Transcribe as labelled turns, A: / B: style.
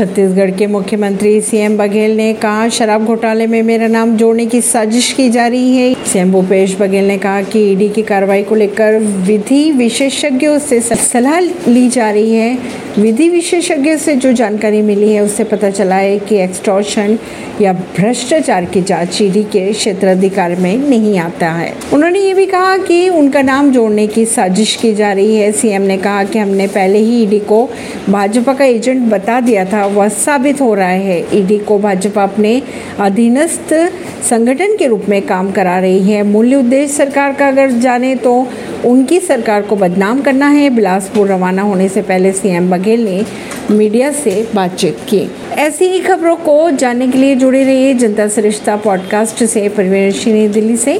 A: छत्तीसगढ़ के मुख्यमंत्री सीएम बघेल ने कहा, शराब घोटाले में मेरा नाम जोड़ने की साजिश की जा रही है। सीएम भूपेश बघेल ने कहा कि ईडी की कार्रवाई को लेकर विधि विशेषज्ञों से सलाह ली जा रही है। विधि विशेषज्ञ से जो जानकारी मिली है, उससे पता चला है कि एक्सटॉर्शन या भ्रष्टाचार की जाँच ईडी के क्षेत्राधिकार में नहीं आता है। उन्होंने ये भी कहा कि उनका नाम जोड़ने की साजिश की जा रही है। सीएम ने कहा कि हमने पहले ही ईडी को भाजपा का एजेंट बता दिया था, वह साबित हो रहा है। ईडी को भाजपा अपने अधीनस्थ संगठन के रूप में काम करा रही है। मूल्य उद्देश्य सरकार का अगर जाने तो उनकी सरकार को बदनाम करना है। बिलासपुर रवाना होने से पहले सीएम बघेल ने मीडिया से बातचीत की। ऐसी ही खबरों को जानने के लिए जुड़े रहिए जनता सरिश्ता पॉडकास्ट से। परवीन दिल्ली से।